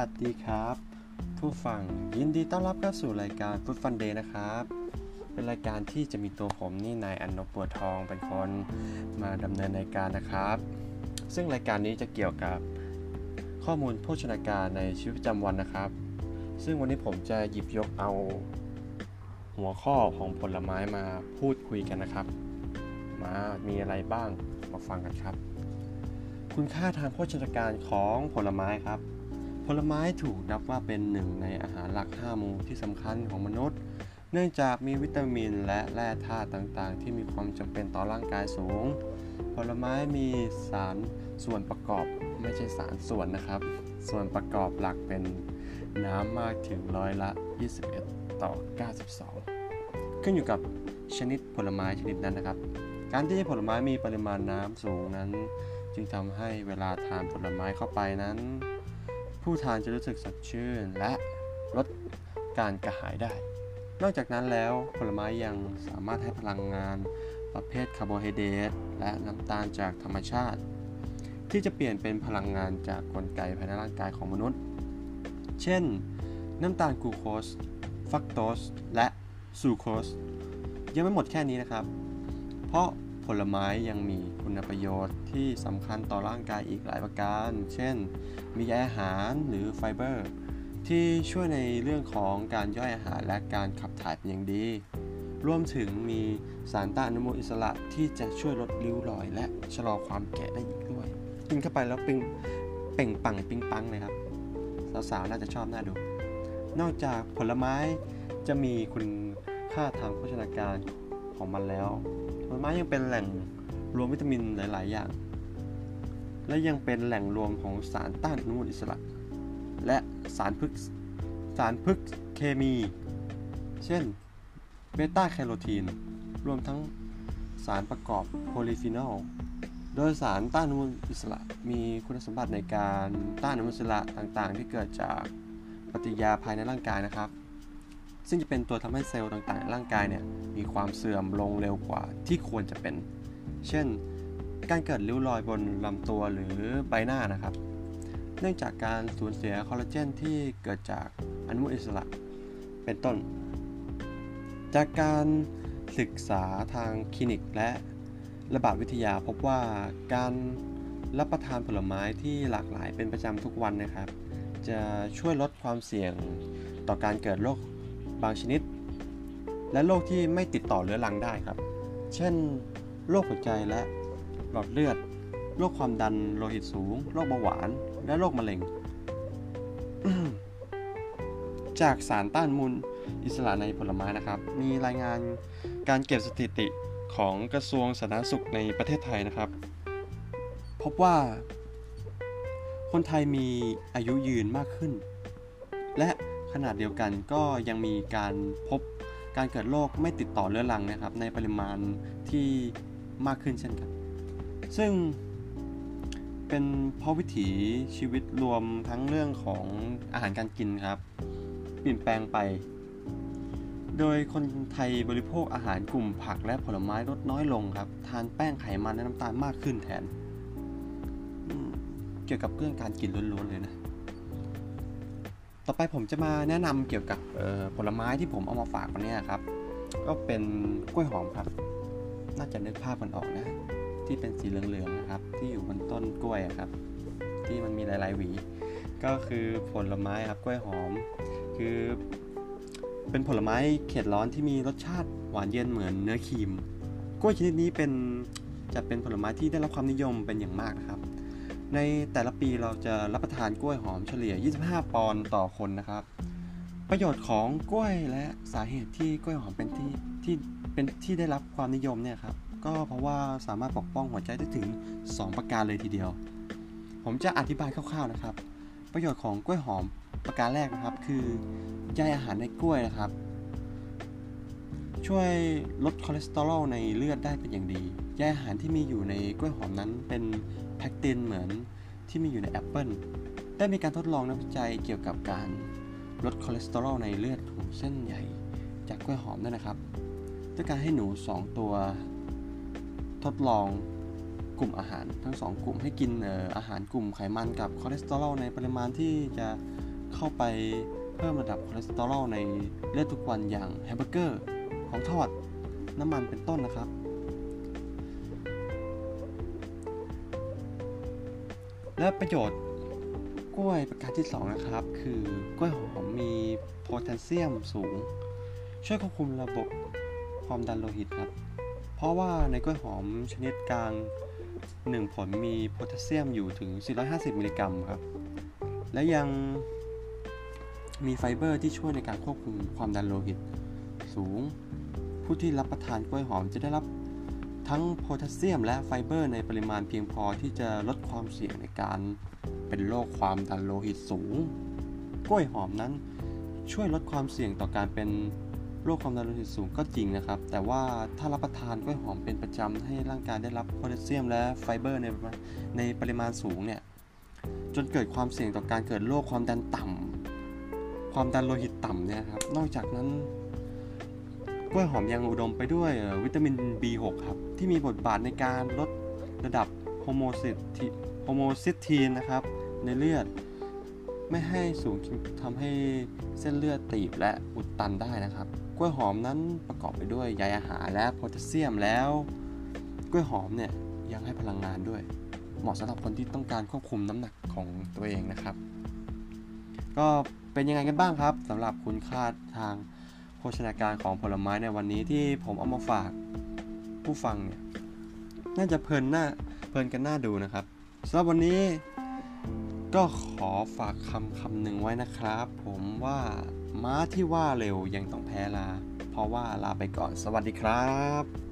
วัสดีครับ ผู้ฟังยินดีต้อนรับเข้าสู่รายการ Food Fun Day นะครับ เป็นรายการที่จะมีตัวผมนี่นายอนนบปัวทองเป็นคนมาดำเนินรายการนะครับ ซึ่งรายการนี้จะเกี่ยวกับข้อมูลโภชนาการในชีวิตประจำวันนะครับ ซึ่งวันนี้ผมจะหยิบยกเอา หัวข้อของผลไม้มาพูดคุยกันนะครับ มามีอะไรบ้างมาฟังกันครับ คุณค่าทางโภชนาการของผลไม้ครับ ลไม้ถูกนับว่าเป็นหนึ่งในอาหารหลัก5หมู่ที่สำคัญของมนุษย์ เนื่องจากมีวิตามินและแร่ธาตุต่างๆ ที่มีความจำเป็นต่อร่างกายสูง ผลไม้มีสารส่วนประกอบไม่ใช่สารส่วนนะครับ ส่วนประกอบหลักเป็นน้ำมากถึงร้อยละ 21 ต่อ 92 ขึ้นอยู่กับชนิดผลไม้ชนิดนั้นนะครับ การที่ผลไม้มีปริมาณน้ำสูงนั้น จึงทำให้เวลาทานผลไม้เข้าไปนั้น ผู้ทานจะรู้สึกสดชื่นและลดการกระหายได้ นอกจากนั้นแล้วผลไม้ยังสามารถให้พลังงานประเภทคาร์โบไฮเดรตและน้ำตาลจากธรรมชาติ ที่จะเปลี่ยนเป็นพลังงานจากกลไกภายในร่างกายของมนุษย์ เช่น น้ำตาลกลูโคสฟักโตสและซูโคสยังไม่หมดแค่นี้นะครับ เพราะ ลไม้ยังมีคุณประโยชน์ที่สำคัญต่อร่างกายอีกหลายประการ เช่น มีอาหารหรือไฟเบอร์ ที่ช่วยในเรื่องของการย่อยอาหารและการขับถ่ายเป็นอย่างดี รวมถึงมีสารต้านอนุมูลอิสระที่จะช่วยลดริ้วรอย และชะลอความแก่ได้อีกด้วย กินเข้าไปแล้วปิงเป่งปังปิงปังเลยครับ สาวๆน่าจะชอบน่าดู นอกจากผลไม้จะมีคุณค่าทางโภชนาการของมันแล้ว ผลไม้ยังเป็นแหล่งรวมวิตามินหลาย ๆ อย่าง และยังเป็นแหล่งรวมของสารต้านอนุมูลอิสระ และสารพึกสารพึกเคมี เช่นเบต้าแคโรทีน รวมทั้งสารประกอบโพลีฟีนอล โดยสารต้านอนุมูลอิสระมีคุณสมบัติในการต้านอนุมูลอิสระต่าง ๆ ที่เกิดจากปฏิกิริยาภายในร่างกายนะครับ ซึ่งจะเป็นตัวทำให้เซลล์ต่างๆในร่างกายเนี่ยมีความเสื่อมลงเร็วกว่าที่ควรจะเป็น เช่น การเกิดริ้วรอยบนลำตัวหรือใบหน้านะครับ เนื่องจากการสูญเสียคอลลาเจนที่เกิดจากอนุมูลอิสระ เป็นต้น จากการศึกษาทางคลินิกและระบาดวิทยาพบว่าการรับประทานผลไม้ที่หลากหลายเป็นประจำทุกวันนะครับ จะช่วยลดความเสี่ยงต่อการเกิดโรค บางชนิด และโรคที่ไม่ติดต่อเรื้อรังได้ครับ เช่น โรคหัวใจและหลอดเลือด โรคความดันโลหิตสูง โรคเบาหวาน และโรคมะเร็ง จากสารต้านมูลอิสระในผลไม้นะครับ มีรายงานการเก็บสถิติของกระทรวงสาธารณสุขในประเทศไทยนะครับ พบว่าคนไทยมีอายุยืนมากขึ้น และ ขนาดเดียวกันก็ยังมีการพบการเกิดโรคไม่ติดต่อเรื้อรังนะครับ ในปริมาณที่มากขึ้นเช่นกัน ซึ่งเป็นเพราะวิถีชีวิตรวมทั้งเรื่องของอาหารการกินครับ เปลี่ยนแปลงไป โดยคนไทยบริโภคอาหารกลุ่มผักและผลไม้ลดน้อยลงครับ ทานแป้งไขมันและน้ำตาลมากขึ้นแทน เกี่ยวกับเรื่องการกินล้วนๆเลยนะ ต่อไปผมจะมาแนะนำเกี่ยวกับผลไม้ที่ผมเอามาฝากวันนี้ครับ ก็เป็นกล้วยหอมครับ น่าจะนึกภาพมันออกนะ ที่เป็นสีเหลืองๆนะครับ ที่อยู่บนต้นกล้วยครับ ที่มันมีหลายๆหวี ก็คือผลไม้ครับกล้วยหอม คือ เป็นผลไม้เขตร้อนที่มีรสชาติหวานเย็นเหมือนเนื้อครีม กล้วยชนิดนี้เป็นจะเป็นผลไม้ที่ได้รับความนิยมเป็นอย่างมากนะครับ ในแต่ละปีเราจะรับประทานกล้วยหอมเฉลี่ย 25 ปอนด์ต่อคนนะครับ ประโยชน์ของกล้วยและสาเหตุที่กล้วยหอมเป็นที่ที่เป็นที่ได้รับความนิยมเนี่ยครับก็เพราะว่าสามารถปกป้องหัวใจได้ถึง 2 ประการเลยทีเดียว ผมจะอธิบายคร่าวๆนะครับ ประโยชน์ของกล้วยหอมประการแรกนะครับ คือใยอาหารในกล้วยนะครับ ช่วยลดคอเลสเตอรอลในเลือดได้เป็นอย่างดีใยอาหารที่มีอยู่ในกล้วยหอมนั้นเป็นแพคตินเหมือนที่มีอยู่ในแอปเปิลได้มีการทดลองนักวิจัยเกี่ยวกับการลดคอเลสเตอรอลในเลือดของเส้นใหญ่จากกล้วยหอมด้วยนะครับด้วยการให้หนู 2 ตัวทดลองกลุ่มอาหารทั้ง 2 กลุ่มให้กินอออาหารกลุ่มไขมันกับคอเลสเตอรอลในปริมาณที่จะเข้าไปเพิ่มระดับคอเลสเตอรอลในเลือดทุกวันอย่างแฮมเบอร์เกอร์ ของทอดน้ำมันเป็นต้นนะครับ และประโยชน์กล้วยประการที่ 2 นะครับ คือกล้วยหอมมีโพแทสเซียมสูง ช่วยควบคุมระบบความดันโลหิตครับ เพราะว่าในกล้วยหอมชนิดกลาง 1 ผลมีโพแทสเซียมอยู่ถึง 450 มิลลิกรัมครับ และยังมีไฟเบอร์ที่ช่วยในการควบคุมความดันโลหิตสูง ผู้ที่รับประทานกล้วยหอมจะได้รับทั้งโพแทสเซียมและไฟเบอร์ในปริมาณเพียงพอที่จะลดความเสี่ยงในการเป็นโรคความดันโลหิตสูง กล้วยหอมนั้นช่วยลดความเสี่ยงต่อการเป็นโรคความดันโลหิตสูงก็จริงนะครับ แต่ว่าถ้ารับประทานกล้วยหอมเป็นประจำให้ร่างกายได้รับโพแทสเซียมและไฟเบอร์ในในปริมาณสูงเนี่ยจนเกิดความเสี่ยงต่อการเกิดโรคความดันต่ำความดันโลหิตต่ำเนี่ยครับ นอกจากนั้น กล้วยหอมยังอุดมไปด้วยวิตามิน B6 ครับ ที่มีบทบาทในการลดระดับโฮโมซิทีโฮโมซิสทีนนะครับ ในเลือด ไม่ให้สูงทำให้เส้นเลือดตีบและอุดตันได้นะครับ กล้วยหอมนั้นประกอบไปด้วยใยอาหารและโพแทสเซียมแล้ว กล้วยหอมเนี่ยยังให้พลังงานด้วย เหมาะสำหรับคนที่ต้องการควบคุมน้ำหนักของตัวเองนะครับ ก็เป็นยังไงกันบ้างครับสำหรับคุณค่าทาง โภชนาการของผลไม้ในวันนี้ที่ผมเอามาฝากผู้ฟังเนี่ยน่าจะเพลินหน้าเพลินกันหน้าดูนะครับสำหรับวันนี้ก็ขอฝากคำคำหนึ่งไว้นะครับ ผมว่าม้าที่ว่าเร็วยังต้องแพ้ลา เพราะว่าลาไปก่อนสวัสดีครับ